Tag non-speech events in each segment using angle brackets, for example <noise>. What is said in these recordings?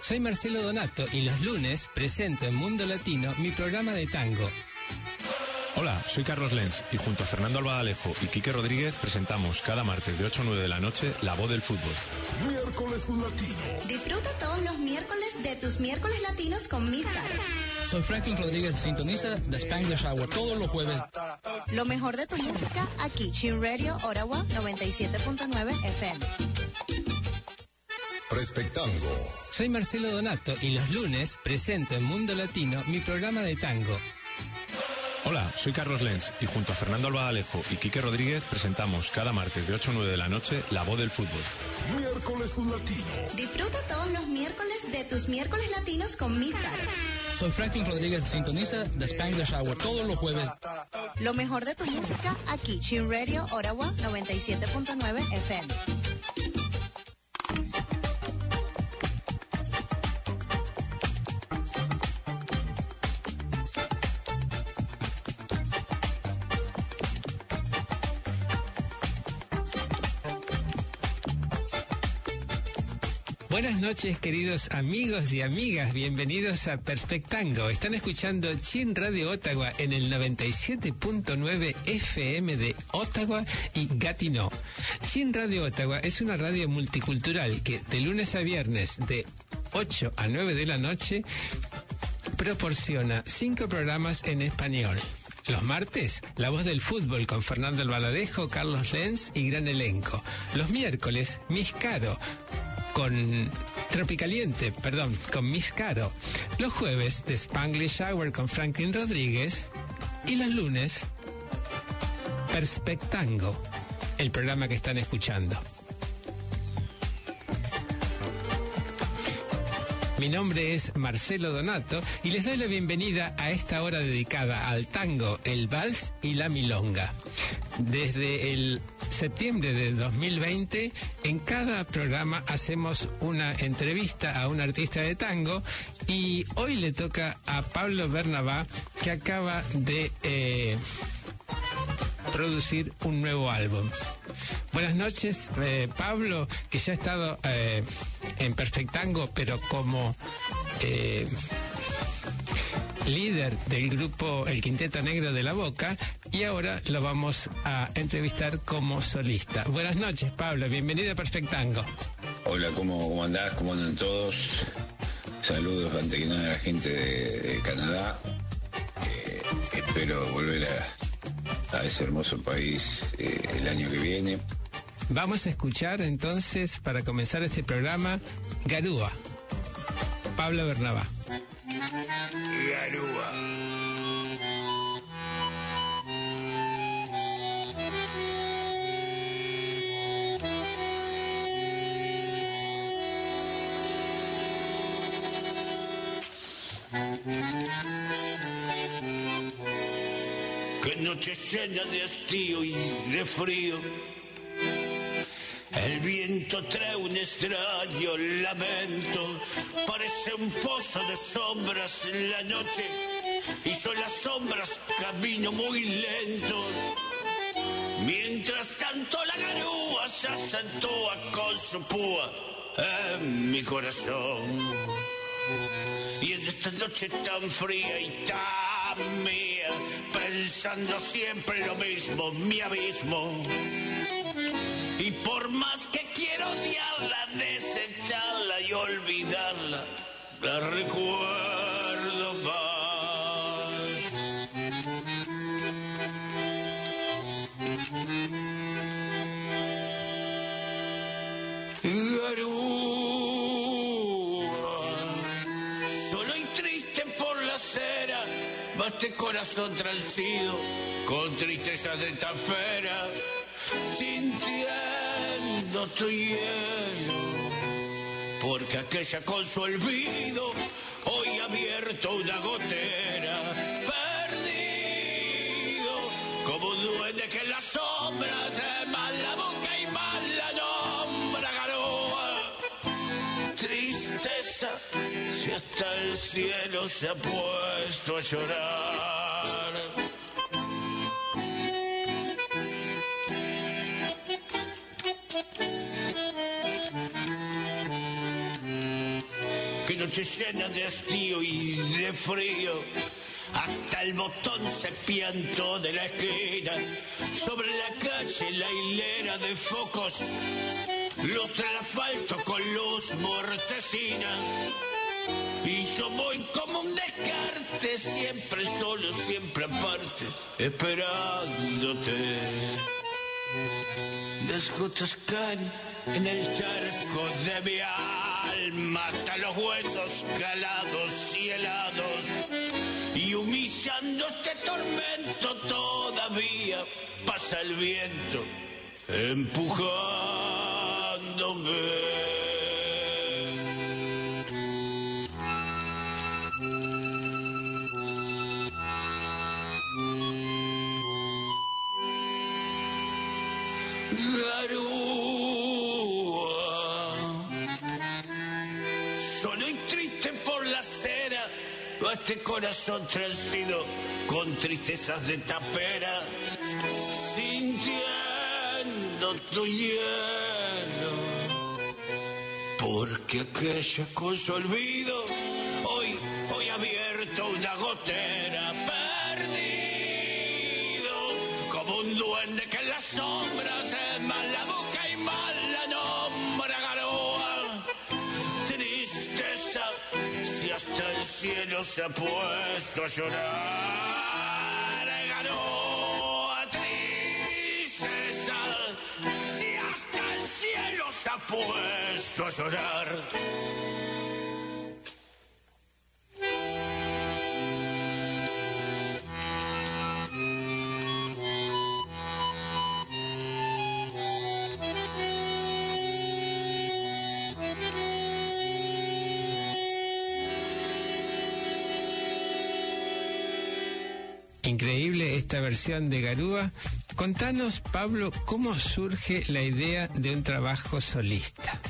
Soy Marcelo Donato y los lunes presento en Mundo Latino mi programa de tango. Hola, soy Carlos Lenz y junto a Fernando Albadalejo y Quique Rodríguez presentamos cada martes de 8 a 9 de la noche La Voz del Fútbol. Miércoles Latino. Disfruta todos los miércoles de tus miércoles latinos con Miss Caro. Soy Franklin Rodríguez, sintoniza The Spanglish Hour todos los jueves. Lo mejor de tu música aquí, Shin Radio Ottawa 97.9 FM. Perspectango. Soy Marcelo Donato y los lunes presento en Mundo Latino mi programa de tango. Hola, soy Carlos Lenz y junto a Fernando Albadalejo y Quique Rodríguez presentamos cada martes de 8 a 9 de la noche La Voz del Fútbol. Miércoles Latino. Disfruta todos los miércoles de tus miércoles latinos con Miss Caro. Soy Franklin Rodríguez, sintoniza The Spanglish Hour todos los jueves. Lo mejor de tu música aquí, Shin Radio Ottawa 97.9 FM. Noches, queridos amigos y amigas. Bienvenidos a Perspectango. Están escuchando Chin Radio Ottawa en el 97.9 FM de Ottawa y Gatineau. Chin Radio Ottawa es una radio multicultural que de lunes a viernes de 8 a 9 de la noche proporciona cinco programas en español. Los martes, La Voz del Fútbol con Fernando Albaladejo, Carlos Lenz y gran elenco. Los miércoles, Miss Caro con Tropicaliente, perdón, con Miss Caro. Los jueves, The Spanglish Hour con Franklin Rodríguez. Y los lunes, Perspectango, el programa que están escuchando. Mi nombre es Marcelo Donato y les doy la bienvenida a esta hora dedicada al tango, el vals y la milonga. Desde el septiembre de 2020, en cada programa hacemos una entrevista a un artista de tango y hoy le toca a Pablo Bernabá, que acaba de eh, producir un nuevo álbum. Buenas noches, eh, Pablo, que ya ha estado eh, en Perfectango, pero como eh, líder del grupo El Quinteto Negro de la Boca, y ahora lo vamos a entrevistar como solista. Buenas noches, Pablo, bienvenido a Perfectango. Hola, ¿cómo, andás? ¿Cómo andan todos? Saludos ante que nada a la gente de, de Canadá. Eh, espero volver a, a, ese hermoso país eh, el año que viene. Vamos a escuchar entonces, para comenzar este programa, Garúa. Pablo Bernabá. Garúa. Qué noche llena de hastío y de frío. El viento trae un extraño lamento, parece un pozo de sombras en la noche, y yo las sombras camino muy lento. Mientras tanto la garúa se acentúa con su púa en mi corazón. Y en esta noche tan fría y tan pensando siempre lo mismo, mi abismo. Y por más que quiero odiarla, desecharla y olvidarla, la recuerdo corazón transido, con tristeza de tapera sintiendo tu hielo, porque aquella con su olvido hoy ha abierto una gotera, perdido como un duende que en las se ha puesto a llorar. que no te llena de hastío y de frío. Hasta el botón se piantó de la esquina, sobre la calle la hilera de focos, lustra el asfalto con luz mortecina. Y yo voy como un descarte, siempre solo, siempre aparte, esperándote. Las gotas caen en el charco de mi alma hasta los huesos calados y helados. Y humillando este tormento todavía pasa el viento empujándome. Este corazón transido con tristezas de tapera, sintiendo tu hielo. Porque aquella con su olvido, hoy, hoy abierto una gotera, perdido, como un duende que en las sombras cielo se ha puesto a llorar, garoa. Tristeza, si hasta el cielo se ha puesto a llorar. Increíble esta versión de Garúa. Contanos, Pablo, cómo surge la idea de un trabajo solista.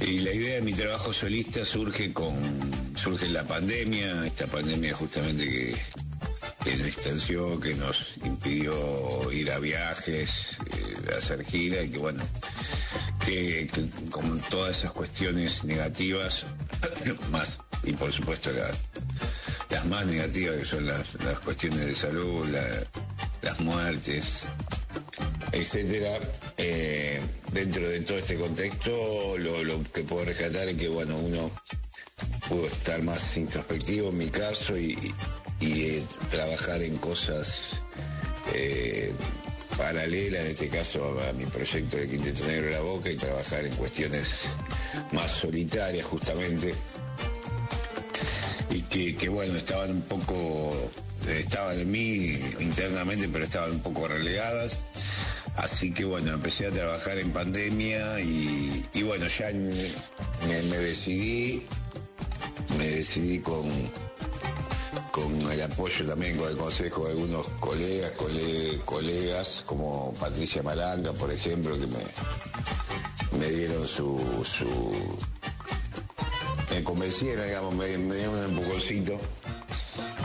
Y la idea de mi trabajo solista surge con surge la pandemia, esta pandemia justamente que, que nos distanció, que nos impidió ir a viajes, eh, hacer gira y que bueno, que con todas esas cuestiones negativas, <clears throat> más, y por supuesto la- las más negativas que son las, las cuestiones de salud, la- las muertes, etcétera. Eh, dentro de todo este contexto, lo, que puedo rescatar es que bueno, uno pudo estar más introspectivo en mi caso y, eh, trabajar en cosas eh, paralelas, en este caso a, a mi proyecto de Quinteto Negro de la Boca y trabajar en cuestiones más solitarias justamente que, bueno, estaban un poco, estaban en mí internamente, pero estaban un poco relegadas. Así que bueno, empecé a trabajar en pandemia y, bueno, ya me, decidí, me decidí con, con el apoyo también, con el consejo de algunos colegas, cole- colegas como Patricia Malanga, por ejemplo, que me, me dieron su, me convencieron, digamos, me, me dieron un empujoncito.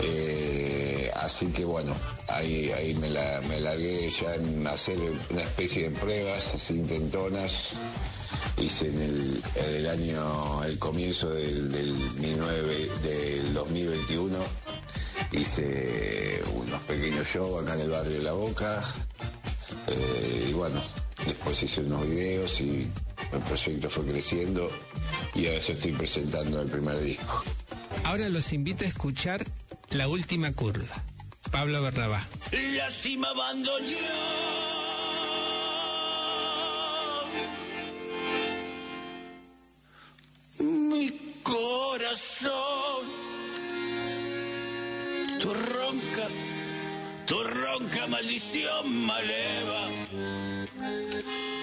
Eh, así que bueno, ahí, ahí me, la, me largué ya en hacer una especie de pruebas, así intentonas. Hice en el, año, el comienzo del, del, 19 del 2021, hice unos pequeños shows acá en el barrio de La Boca. Eh, y bueno, después hice unos videos y el proyecto fue creciendo y ahora se estoy presentando el primer disco. Ahora los invito a escuchar La Última Curva. Pablo Berrabá. Lástima abandonar mi corazón. Tu ronca, tu ronca maldición me eleva.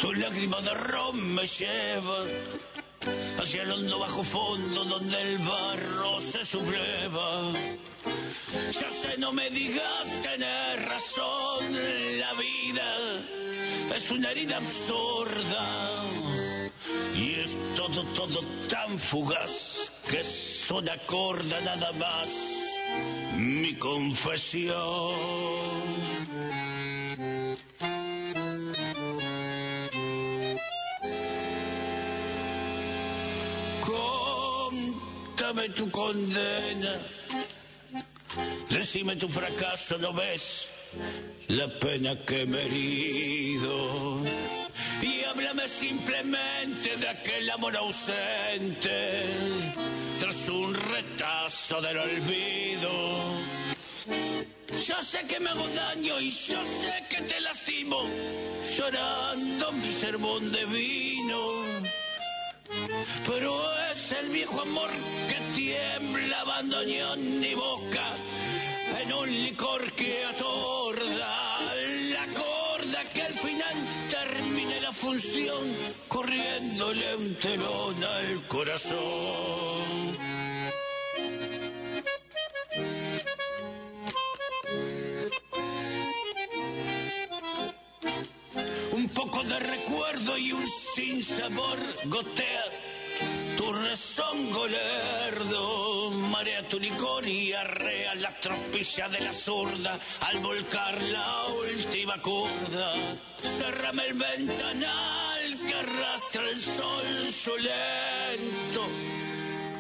Tu lágrima de ron me lleva hacia el hondo bajo fondo donde el barro se subleva. Ya sé, no me digas tener razón, la vida es una herida absurda. Y es todo, todo tan fugaz que son acorda nada más mi confesión. Contame tu condena. Decime tu fracaso, ¿no ves? La pena que me he herido. Y háblame simplemente de aquel amor ausente. Tras un retazo del olvido. Yo sé que me hago daño y yo sé que te lastimo, llorando mi sermón de vino. Pero es el viejo amor que tiembla abandoñón mi boca en un licor que atorda la corda que al final termine la función corriéndole un telón al corazón. Un poco de recuerdo y un sinsabor gotea tu rezongo lerdo. Marea tu licor y arrea la tropilla de la zurda al volcar la última curda. Cerrame el ventanal que arrastra el sol su lento.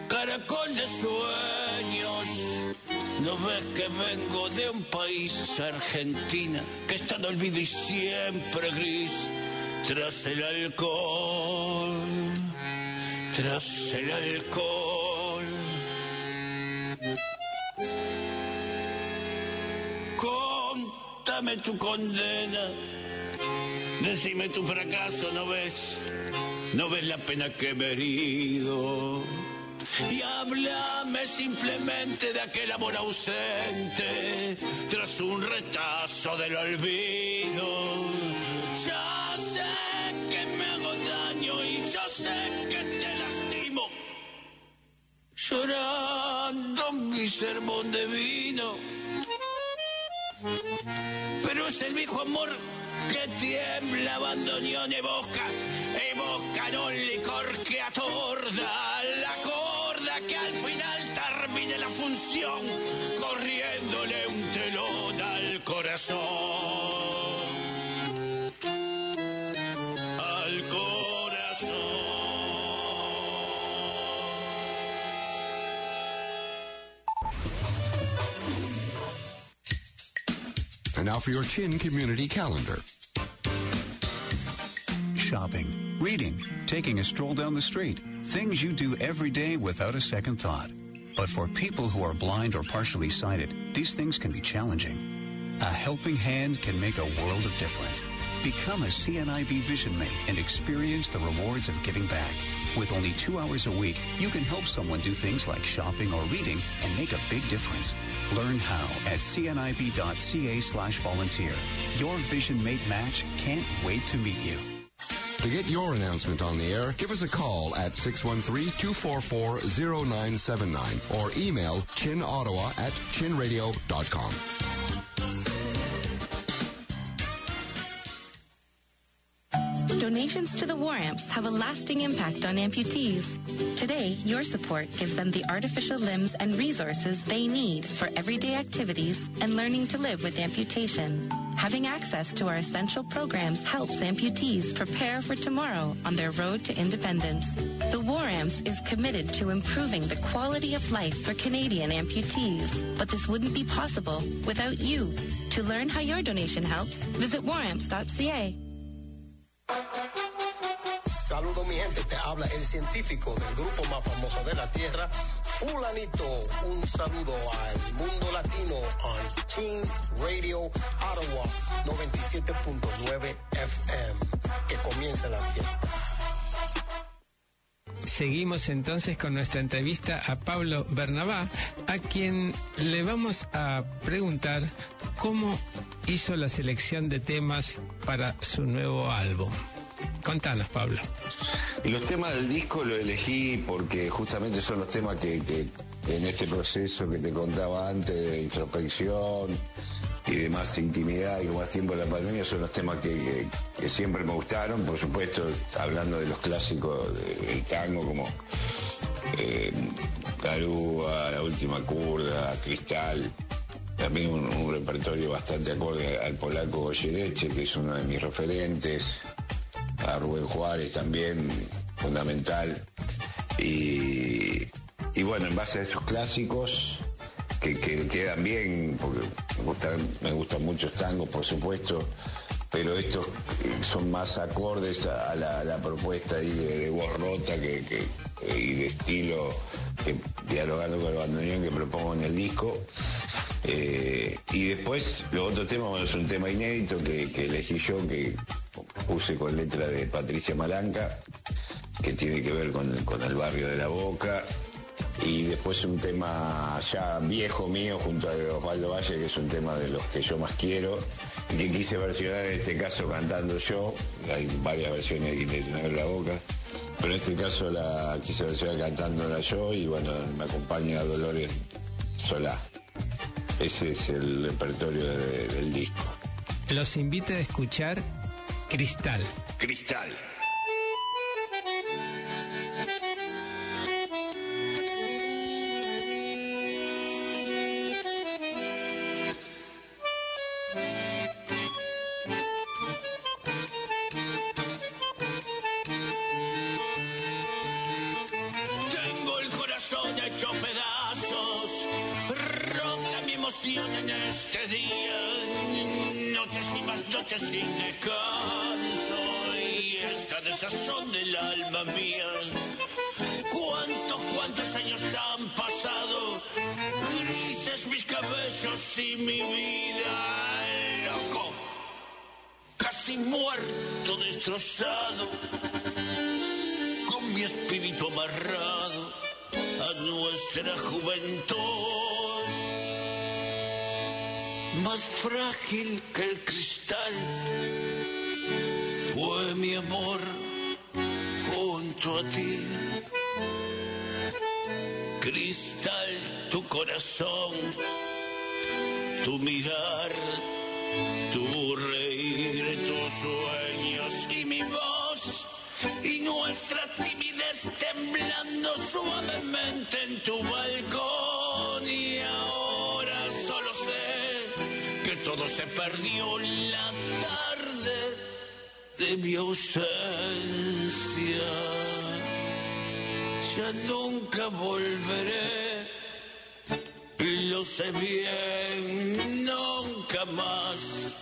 Caracol de sueños. ¿No ves que vengo de un país, Argentina, que está en olvido y siempre gris tras el alcohol? Tras el alcohol. Contame tu condena. Decime tu fracaso, ¿no ves? ¿No ves la pena que he herido? Y háblame simplemente de aquel amor ausente tras un retazo del olvido. Ya sé que me hago daño y yo sé que te lastimo, llorando mi sermón de vino. Pero es el viejo amor que tiembla y boca en un licor que atorda termine función corriéndole un telón al corazón. Al corazón. And now for your Chin Community Calendar. Shopping, reading, taking a stroll down the street. Things you do every day without a second thought. But for people who are blind or partially sighted, these things can be challenging. A helping hand can make a world of difference. Become a CNIB Vision Mate and experience the rewards of giving back. With only two hours a week, you can help someone do things like shopping or reading and make a big difference. Learn how at cnib.ca slash volunteer. Your Vision Mate match can't wait to meet you. To get your announcement on the air, give us a call at 613-244-0979 or email chinottawa at chinradio.com. Donations to the War Amps have a lasting impact on amputees. Today, your support gives them the artificial limbs and resources they need for everyday activities and learning to live with amputation. Having access to our essential programs helps amputees prepare for tomorrow on their road to independence. The War Amps is committed to improving the quality of life for Canadian amputees, but this wouldn't be possible without you. To learn how your donation helps, visit waramps.ca. Saludos mi gente, te habla el científico del grupo más famoso de la Tierra, Fulanito. Un saludo al mundo latino on Team Radio Ottawa 97.9 FM. Que comience la fiesta. Seguimos entonces con nuestra entrevista a Pablo Bernabá, a quien le vamos a preguntar cómo hizo la selección de temas para su nuevo álbum. Contanos, Pablo. Los temas del disco los elegí porque justamente son los temas que, que en este proceso que te contaba antes de introspección y de más intimidad y con más tiempo de la pandemia son los temas que, siempre me gustaron, por supuesto, hablando de los clásicos del tango como eh, La Última Curda, Cristal, también un, un repertorio bastante acorde al polaco Goyereche, que es uno de mis referentes, a Rubén Juárez también, fundamental, y, y bueno, en base a esos clásicos, que, que quedan bien, porque me gustan, me gustan muchos tangos, por supuesto, pero estos eh, son más acordes a la, propuesta de, voz rota que, y de estilo que dialogando con el bandoneón que propongo en el disco. Eh, y después, los otros temas, bueno, es un tema inédito que, elegí yo, que puse con letra de Patricia Malanca, que tiene que ver con el barrio de La Boca. Y después un tema ya viejo mío junto a Osvaldo Valle, que es un tema de los que yo más quiero, y que quise versionar en este caso cantando yo. Hay varias versiones de Tener La Boca. Pero en este caso la quise versionar cantándola yo y bueno, me acompaña Dolores Solá. Ese es el repertorio de- del disco. Los invito a escuchar Cristal. Cristal. Destrozado con mi espíritu amarrado a nuestra juventud. Más frágil que el cristal fue mi amor junto a ti. Cristal, tu corazón, tu mirar, suavemente en tu balcón y ahora solo sé que todo se perdió la tarde de mi ausencia. Ya nunca volveré, lo sé bien, nunca más.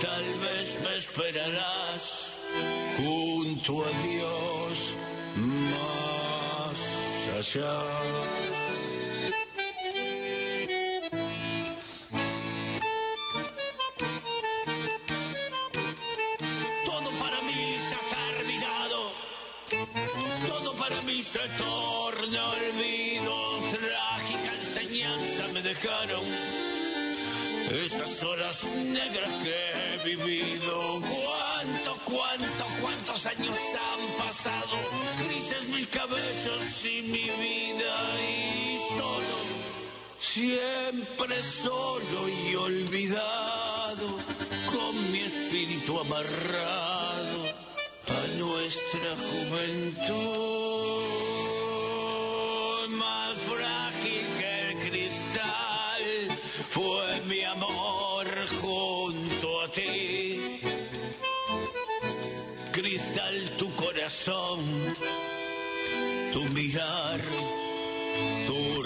Tal vez me esperarás junto a Dios Todo para mí se ha terminado. Todo para mí se torna olvido. Trágica enseñanza me dejaron esas horas negras que he vivido. ¿Cuántos, cuántos, cuántos años han pasado? Siempre solo y olvidado, con mi espíritu amarrado a nuestra juventud. Más frágil que el cristal fue mi amor junto a ti. Cristal, tu corazón, tu mirar, tu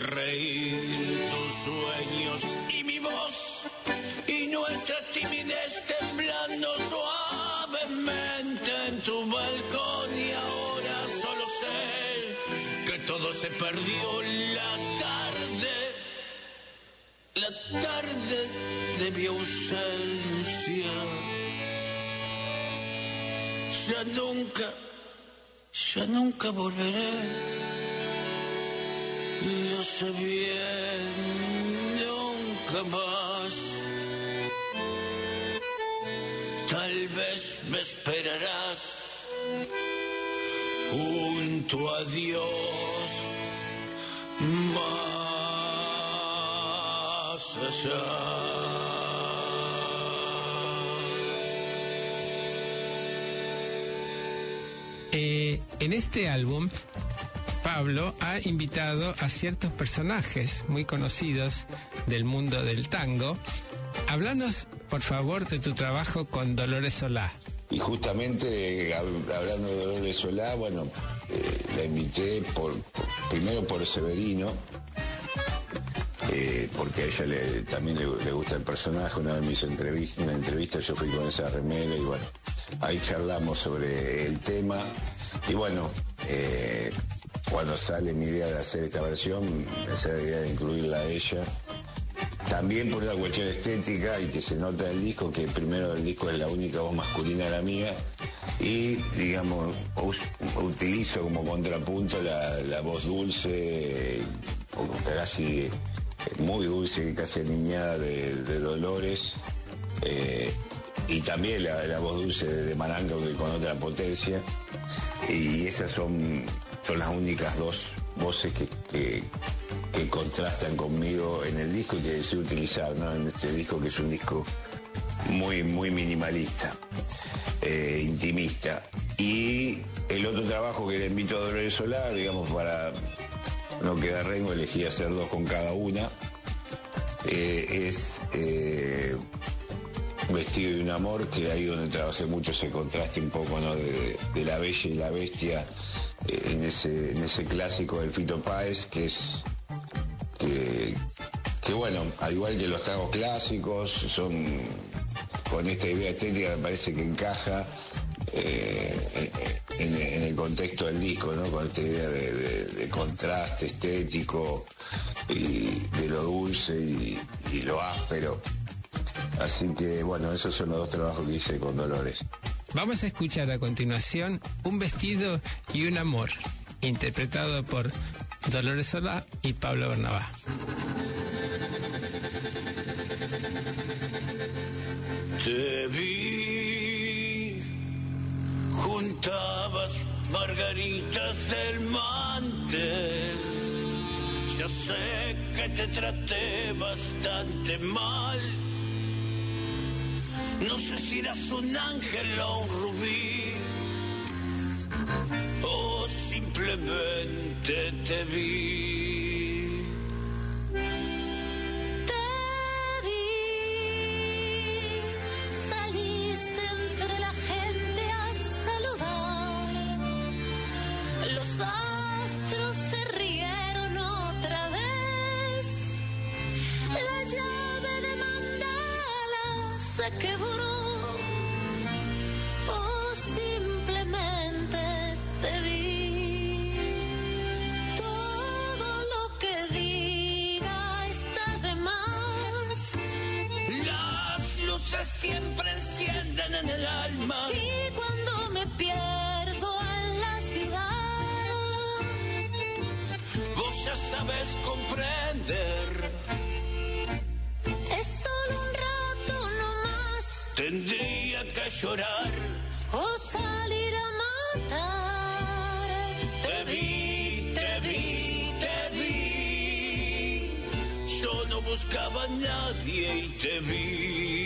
Ya nunca, ya nunca volveré. Lo sé bien, nunca más. Tal vez me esperarás junto a Dios más Eh, en este álbum, Pablo ha invitado a ciertos personajes muy conocidos del mundo del tango. Háblanos, por favor, de tu trabajo con Dolores Solá. Y justamente, hab- hablando de Dolores Solá, bueno, eh, la invité por, primero por Severino, eh, porque a ella también le, gusta el personaje, una vez me hizo una entrevista, yo fui con esa remera y bueno, ahí charlamos sobre el tema y bueno, eh, cuando sale mi idea de hacer esta versión, esa la idea de incluirla a ella. También por una cuestión estética y que se nota del disco, que primero el disco es la única voz masculina la mía y, digamos, utilizo como contrapunto la, la voz dulce, casi muy dulce, casi aniñada de, de Dolores, eh, y también la, voz dulce de, de Maranga, que con otra potencia, y esas son, son las únicas dos voces que, que- contrastan conmigo en el disco y que deseo utilizar, ¿no? En este disco que es un disco muy, muy minimalista, eh, intimista. Y el otro trabajo que le invito a Dolores Solar, digamos, para no quedar rengo, elegí hacer dos con cada una, eh, es eh, Vestido de un amor, que ahí donde trabajé mucho ese contraste un poco, ¿no? De, la bella y la bestia eh, en, ese, en ese clásico del Fito Páez, que es que, bueno, al igual que los tragos clásicos, son con esta idea estética me parece que encaja eh, en, en el contexto del disco, ¿no? Con esta idea de, contraste estético y de lo dulce y lo áspero. Así que bueno, esos son los dos trabajos que hice con Dolores. Vamos a escuchar a continuación Un vestido y un amor, interpretado por Dolores Solá y Pablo Bernabá. Te vi, juntabas margaritas del mantel. Ya sé que te traté bastante mal. No sé si eras un ángel o un rubí. O simplemente te vi. Se quebró. Llorar. O salir a matar. Te vi, te vi, te vi. Yo no buscaba a nadie y te vi.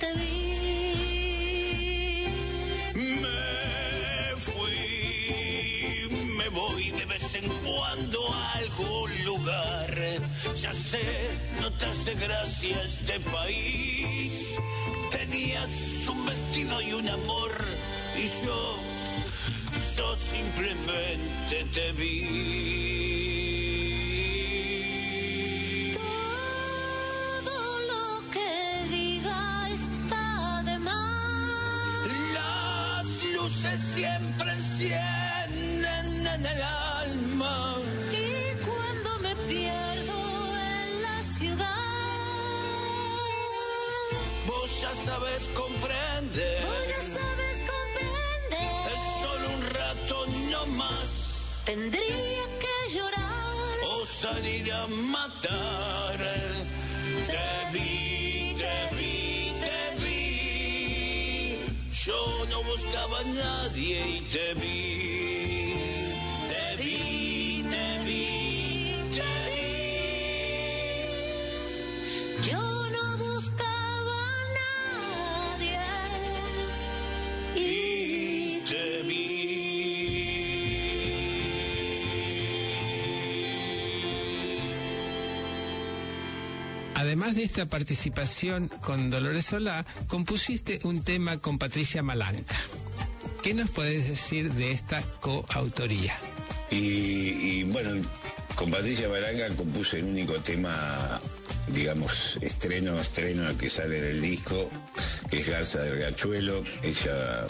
Te vi. Me fui, me voy de vez en cuando a algún lugar. Ya sé, no te hace gracia este país. Tenías un vestido y un amor y yo, yo simplemente te vi. Tendría que llorar. O salir a matar. Te vi, te vi, te vi. Yo no buscaba a nadie y te vi. Además de esta participación con Dolores Solá, compusiste un tema con Patricia Malanca. ¿Qué nos puedes decir de esta coautoría? Y, y bueno, con Patricia Malanca compuse el único tema, digamos, estreno, estreno que sale del disco, que es Garza del Gachuelo. Ella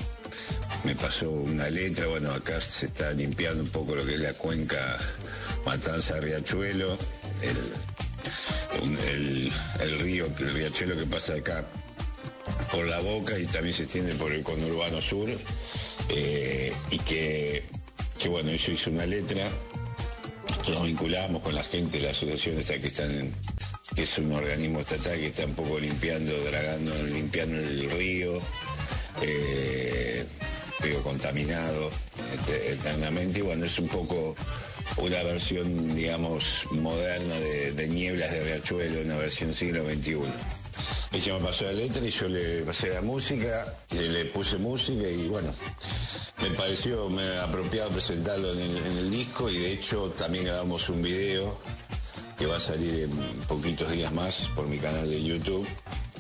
me pasó una letra, bueno, acá se está limpiando un poco lo que es la cuenca Matanza Riachuelo, el, el, el río, el riachuelo que pasa acá por la boca y también se extiende por el conurbano sur, eh, y que, bueno, yo hice una letra, que nos vinculamos con la gente de la asociación esta que están que es un organismo estatal que está un poco limpiando, dragando, limpiando el río, eh, río contaminado eternamente, y bueno, es un poco una versión, digamos, moderna de, Nieblas de Riachuelo, una versión siglo XXI. Ella me pasó la letra y yo le pasé la música, le, le puse música y bueno, me pareció me apropiado presentarlo en el, en el disco y de hecho también grabamos un video que va a salir en poquitos días más por mi canal de YouTube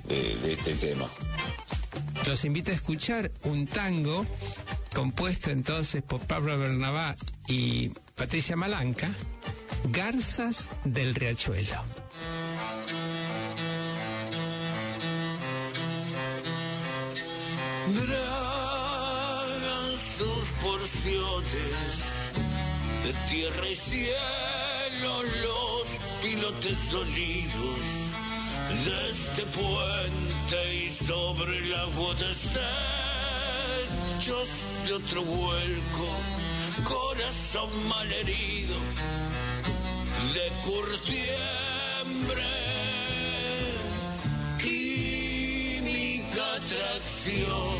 de, de este tema. Los invito a escuchar un tango compuesto entonces por Pablo Bernabá y Patricia Malanca, Garzas del Riachuelo. Dragan sus porciones de tierra y cielo los pilotes dolidos de este puente y sobre el agua desechos de otro vuelco, corazón malherido de curtiembre, química atracción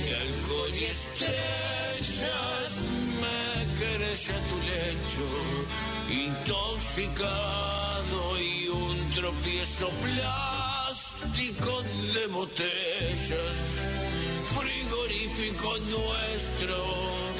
y alcohol y estrellas intoxicado y un tropiezo plástico de botellas. Frigorífico nuestro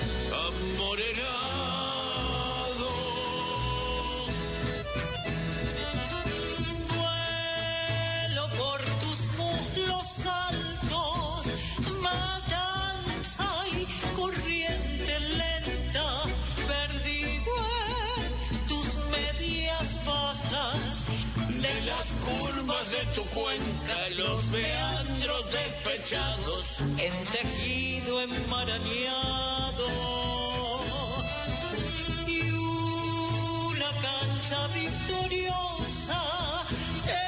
tu cuenca los meandros despechados en tejido enmarañado. Y una cancha victoriosa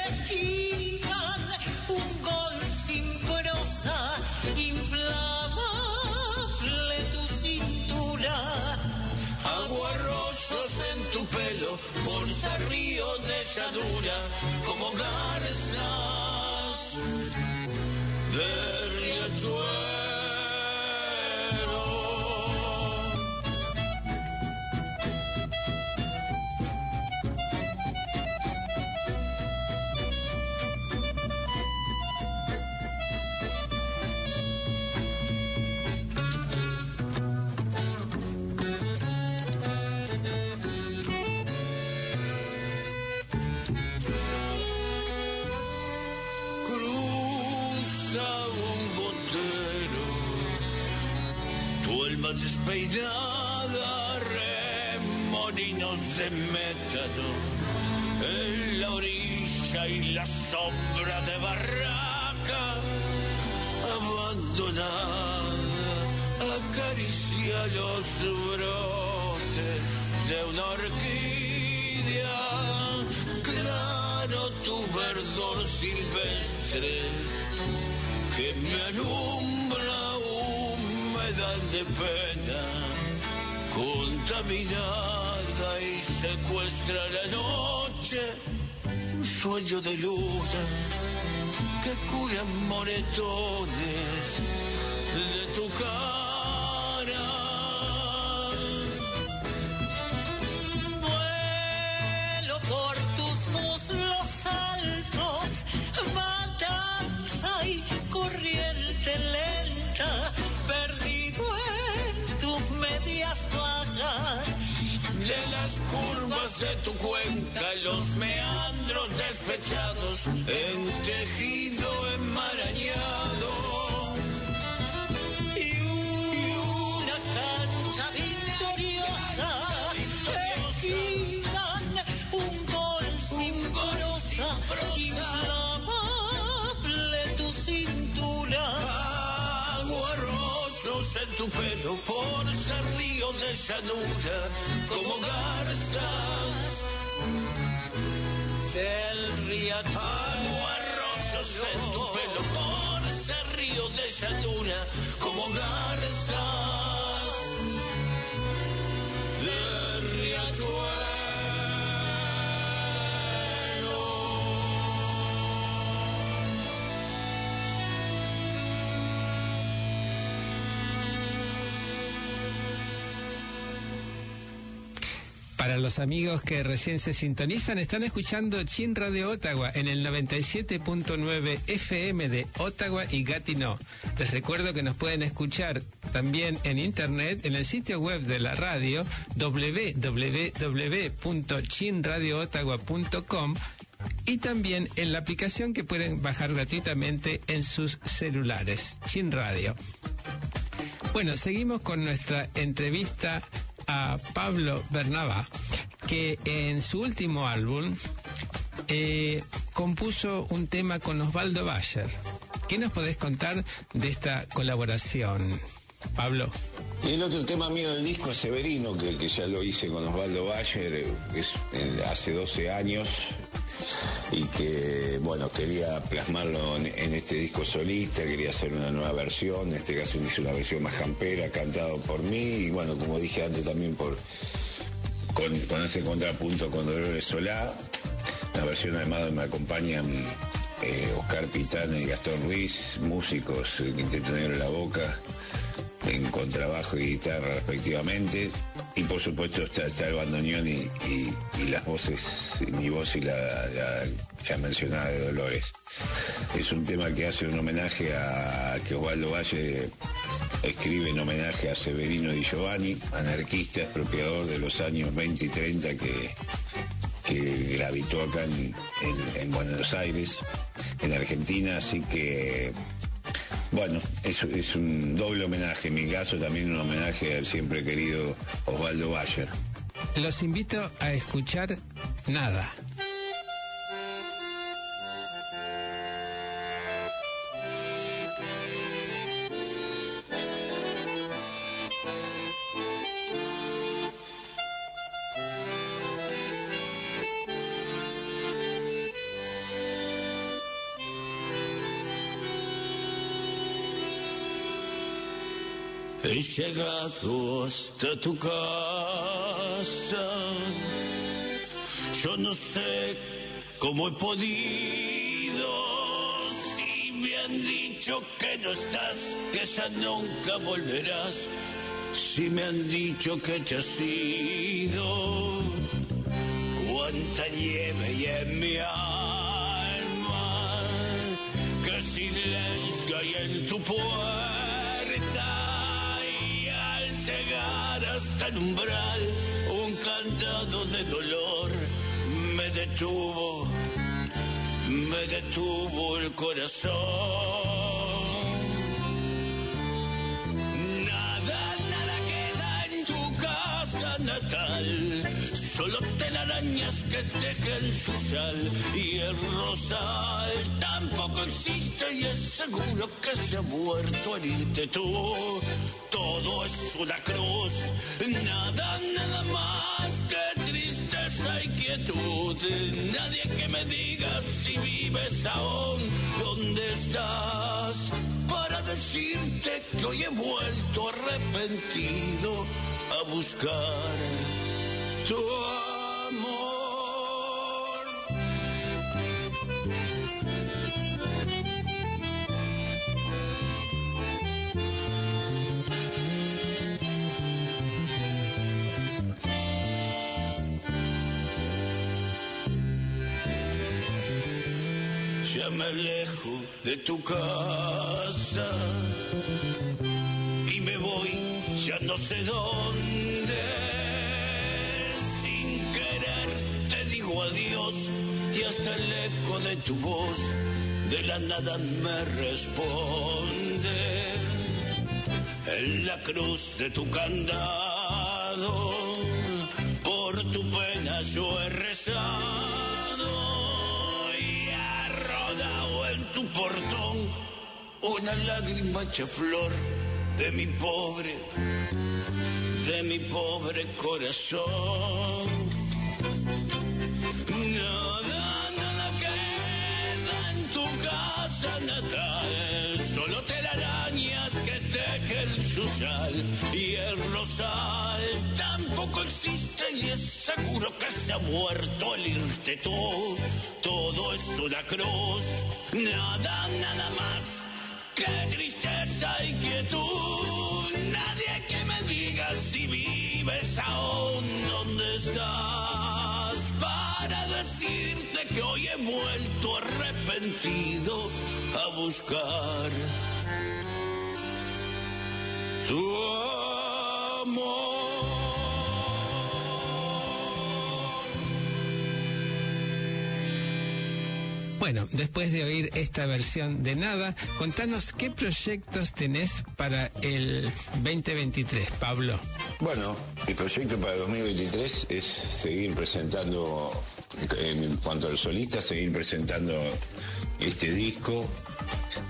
esquivan un gol sin prosa inflamable tu cintura. Aguarrosos en tu pelo por río de llanura despeinada, remolinos de métano, en la orilla y la sombra de barraca, abandonada, acaricia los brotes de una orquídea, claro tu verdor silvestre que me alumbra humedad de pena, contaminada y secuestra la noche, un sueño de luna que cura moretones de tu cara. de tu cuenca, los meandros despechados en tu pelo por ser río de llanura como garzas. Del riachuelo. Arroyos en tu pelo por ser río de llanura como garzas. Para los amigos que recién se sintonizan, están escuchando Chin Radio Ottawa en el 97.9 FM de Ottawa y Gatineau. Les recuerdo que nos pueden escuchar también en internet en el sitio web de la radio www.chinradioottawa.com y también en la aplicación que pueden bajar gratuitamente en sus celulares, Chin Radio. Bueno, seguimos con nuestra entrevista a Pablo Bernabá, que en su último álbum eh, compuso un tema con Osvaldo Bayer. ¿Qué nos podés contar de esta colaboración, Pablo? Y el otro tema mío del disco es Severino, que, que ya lo hice con Osvaldo Bayer eh, es, eh, hace 12 años y que, bueno, quería plasmarlo en, en este disco solista, quería hacer una nueva versión, en este caso hice una versión más campera, cantado por mí y, bueno, como dije antes también por con, con ese contrapunto con Dolores Solá. La versión además me acompañan eh, Oscar Pitana y Gastón Ruiz, músicos Quinteto Negro de la Boca, en contrabajo y guitarra respectivamente. Y por supuesto está, está el bandoneón y, y- las voces, mi voz y la, ya mencionada de Dolores. Es un tema que hace un homenaje a que Osvaldo Valle escribe en homenaje a Severino Di Giovanni, anarquista, expropiador de los años 20 y 30 que, que gravitó acá en Buenos Aires, en Argentina, así que bueno, es, un doble homenaje, en mi caso también un homenaje al siempre querido Osvaldo Bayer. Los invito a escuchar Nada. He llegado hasta tu casa. Yo no sé cómo he podido. Si me han dicho que no estás, que ya nunca volverás. Si me han dicho que te has ido. Cuánta nieve hay en mi alma. Qué silencio hay en tu puerta. Hasta umbral, un cantado de dolor me detuvo, me detuvo el corazón. Nada, nada queda en tu casa natal. Solo telarañas que tejen su sal y el rosal tampoco existe y es seguro que se ha muerto al irte tú. Todo es una cruz, nada, nada más que tristeza y quietud. Nadie que me diga si vives aún, ¿dónde estás? Para decirte que hoy he vuelto arrepentido a buscar tu me alejo de tu casa y me voy ya no sé dónde. Sin querer te digo adiós y hasta el eco de tu voz de la nada me responde. En la cruz de tu candado, una lágrima hecha flor de mi pobre, de mi pobre corazón. Nada, nada queda en tu casa natal, solo telarañas que teje el susal y el rosal tampoco existe y es seguro que se ha muerto el irte tú. Todo es una cruz, nada, nada más. Qué tristeza y quietud. Nadie que me diga si vives aún donde estás. Para decirte que hoy he vuelto arrepentido a buscar tu amor. Bueno, después de oír esta versión de nada, contanos qué proyectos tenés para el 2023, Pablo. Bueno, mi proyecto para 2023 es seguir presentando, en cuanto al solista, seguir presentando este disco,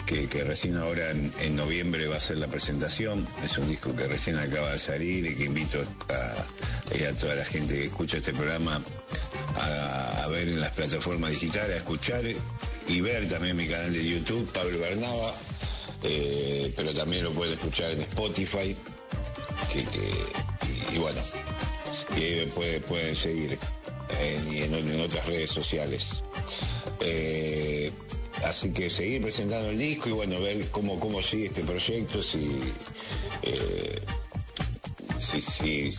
que, recién ahora en, noviembre va a ser la presentación. Es un disco que recién acaba de salir y que invito a, a toda la gente que escucha este programa a, ver en las plataformas digitales, a escuchar y ver también mi canal de YouTube, Pablo Bernaba, eh, pero también lo pueden escuchar en Spotify, y, bueno, y ahí pueden seguir en, en, otras redes sociales. Eh, así que seguir presentando el disco y bueno, ver cómo, cómo sigue este proyecto, si, eh, si, si,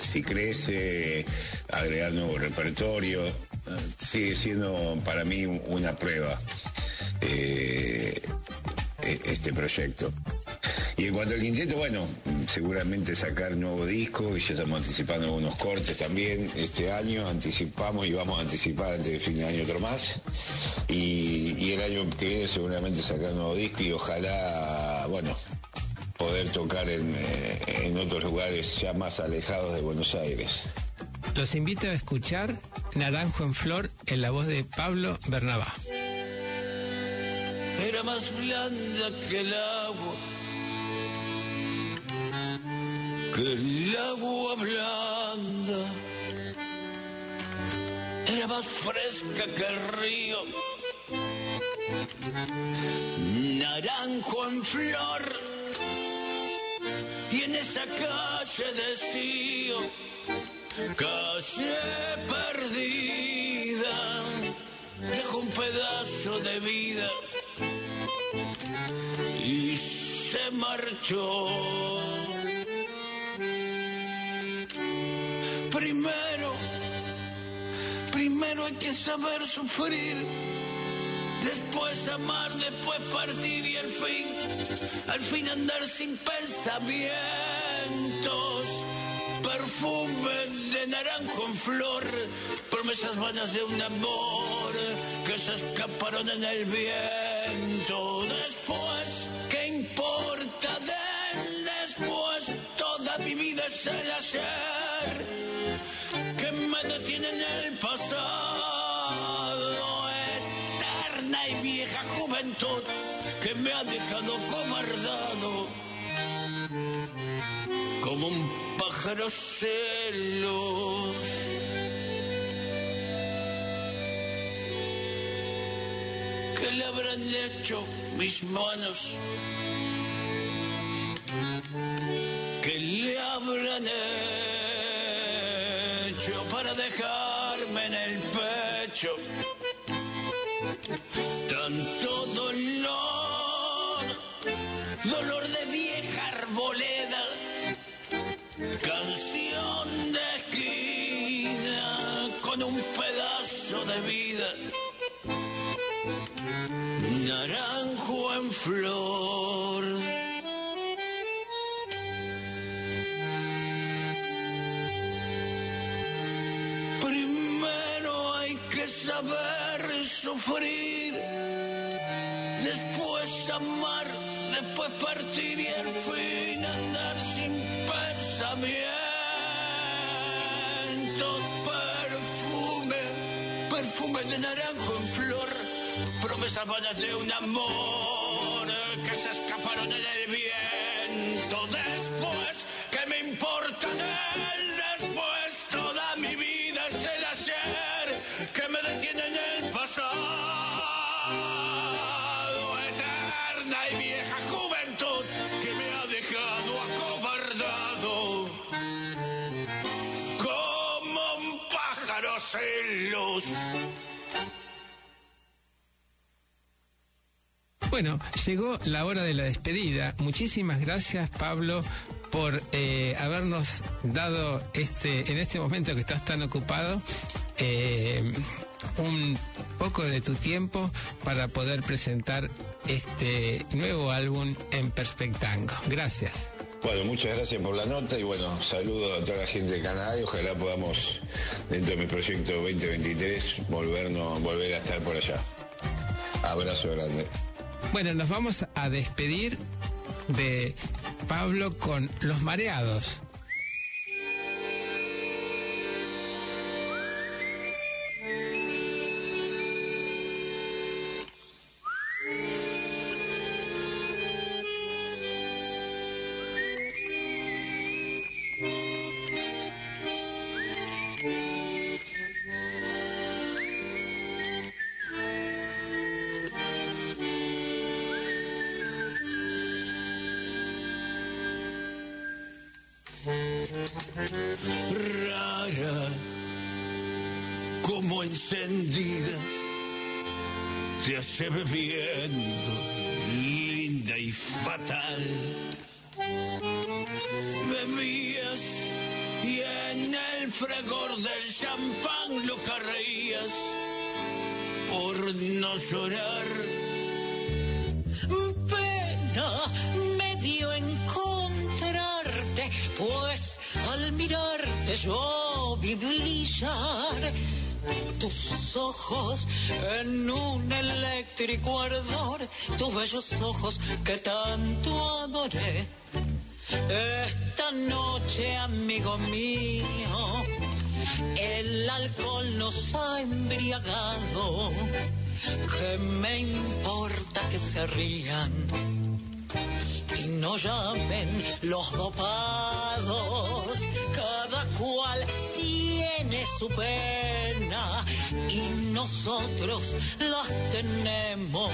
si crece, agregar nuevo repertorio. Sigue siendo para mí una prueba eh, e- este proyecto. Y en cuanto al quinteto, bueno, seguramente sacar nuevo disco, y ya estamos anticipando algunos cortes también este año, anticipamos y vamos a anticipar antes de fin de año otro más. Y, y el año que viene seguramente sacar nuevo disco y ojalá, bueno, poder tocar en, eh, en otros lugares ya más alejados de Buenos Aires. Los invito a escuchar Naranjo en Flor en la voz de Pablo Bernabá. era más blanda que el agua, que el agua blanda, era más fresca que el río, naranjo en flor, y en esa calle de estío, calle perdida, dejó un pedazo de vida y se marchó. Primero, primero hay que saber sufrir, después amar, después partir y al fin, al fin andar sin pensamientos. Perfume de naranjo en flor, promesas vanas de un amor que se escaparon en el viento. Después, ¿qué importa del después? Toda mi vida es el ayer pájaro celos. ¿Qué le habrán hecho mis manos? ¿Qué le habrán hecho para dejarme en el pecho? Tanto flor. Primero hay que saber sufrir, después amar, después partir y al fin andar sin pensamientos. Perfume, perfume de naranjo en flor, promesas vanas de un amor me detiene en el pasado. Eterna y vieja juventud que me ha dejado acobardado. Como un pájaro sin luz. Bueno, llegó la hora de la despedida. Muchísimas gracias, Pablo, por eh, habernos dado este, en este momento que estás tan ocupado, eh, un poco de tu tiempo para poder presentar este nuevo álbum en Perspectango. Gracias. Bueno, muchas gracias por la nota y bueno, saludo a toda la gente de Canadá y ojalá podamos, dentro de mi proyecto 2023, volvernos, volver a estar por allá. Abrazo grande. Bueno, nos vamos a despedir de Pablo con Los Mareados. Bebiendo, linda y fatal. Bebías y en el fragor del champán lo carreías por no llorar. Pena me dio encontrarte, pues al mirarte yo vi brillar tus ojos en un eléctrico ardor, tus bellos ojos que tanto adoré. Esta noche, amigo mío, el alcohol nos ha embriagado. ¿Qué me importa que se rían? y no llamen los dopados. Cada cual su pena y nosotros las tenemos.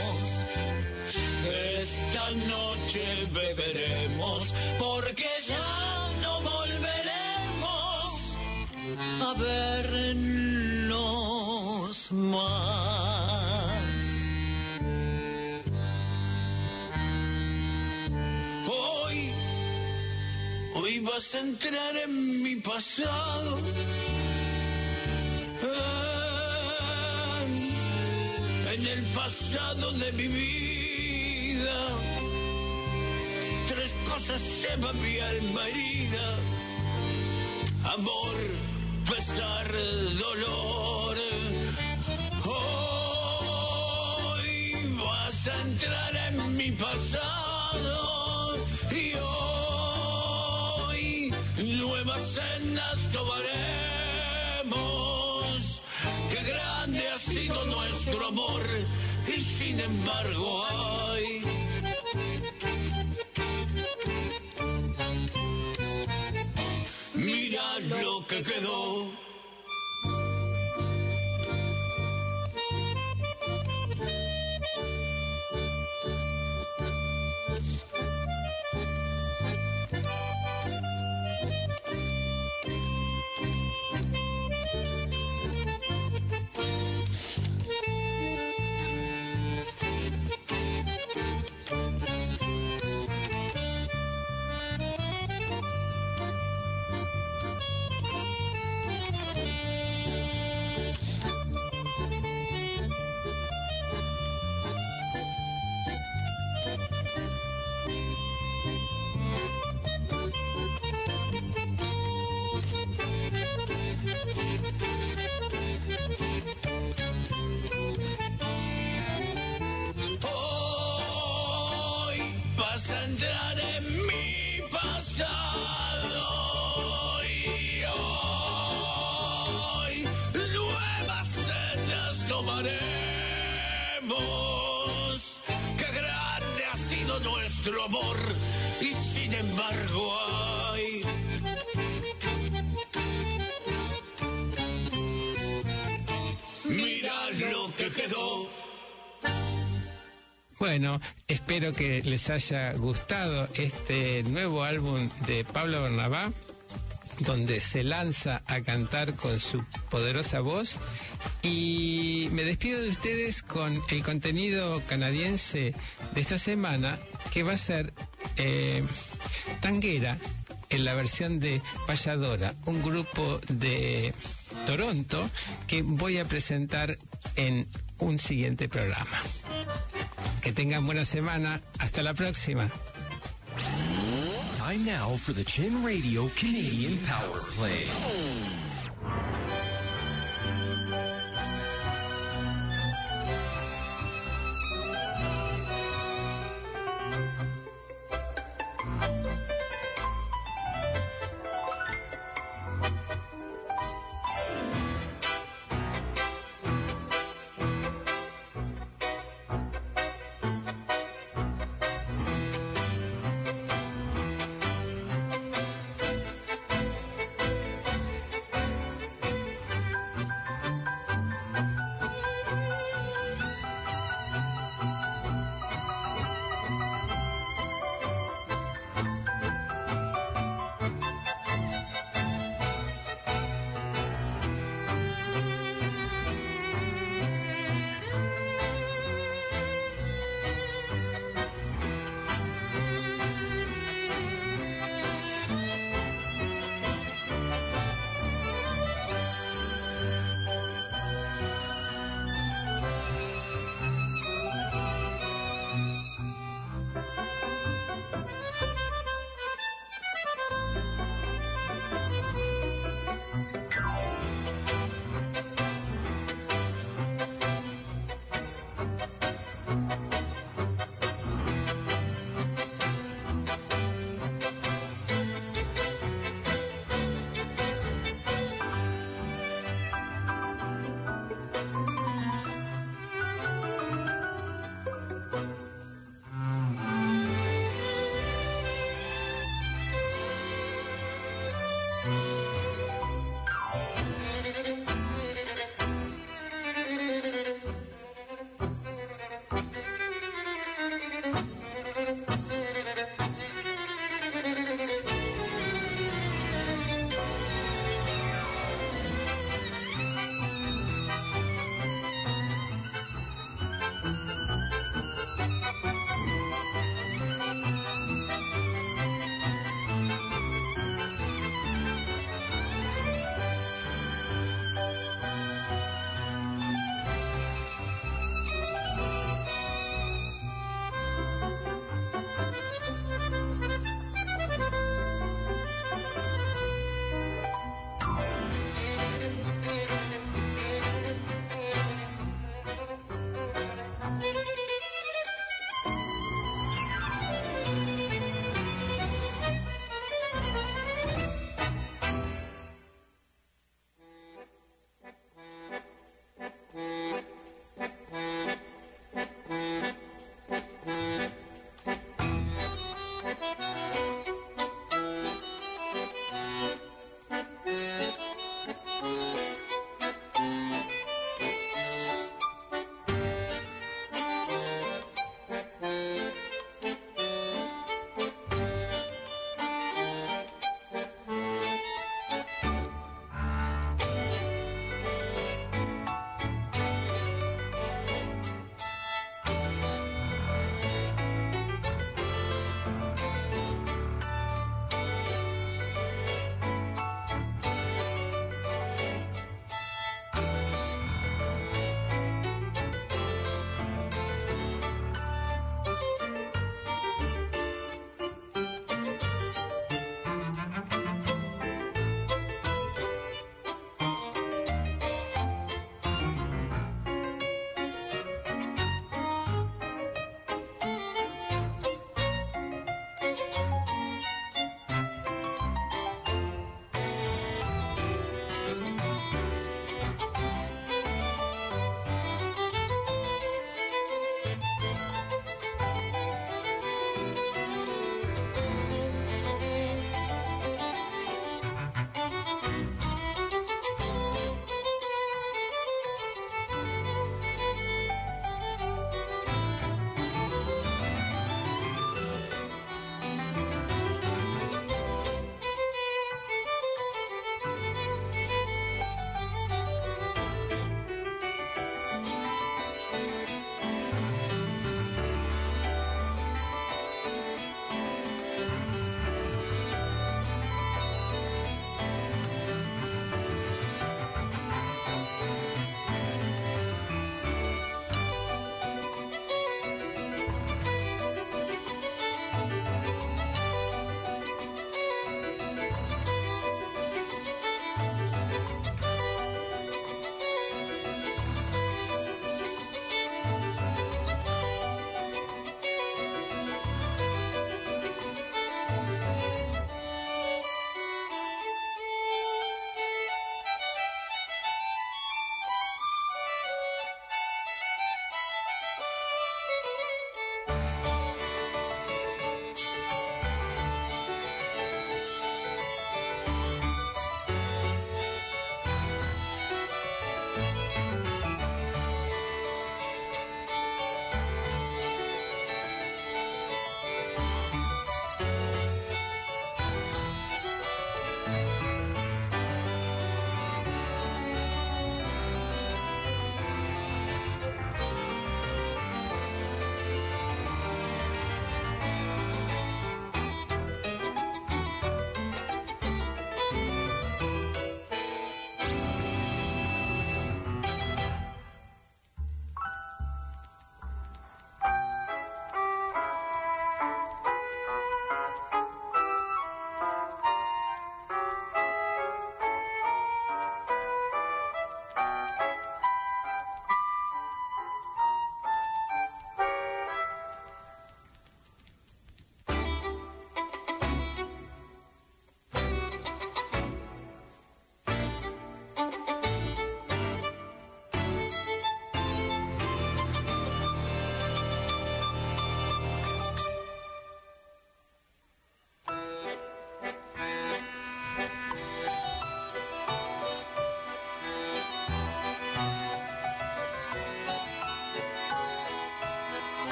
Esta noche beberemos porque ya no volveremos a vernos más. Hoy, hoy vas a entrar en mi pasado. En, el pasado de mi vida. Tres cosas llevan mi alma herida. Amor, pesar, dolor. Hoy vas a entrar en mi pasado y hoy nuevas cenas tomaremos. Sin embargo hoy mira lo que quedó. Espero que les haya gustado este nuevo álbum de Pablo Bernabá, donde se lanza a cantar con su poderosa voz. Y me despido de ustedes con el contenido canadiense de esta semana, que va a ser eh, Tanguera, en la versión de Payadora, un grupo de Toronto que voy a presentar en un siguiente programa. Que tengan buena semana. Hasta la próxima. Time now for the Chin Radio Canadian Power Play.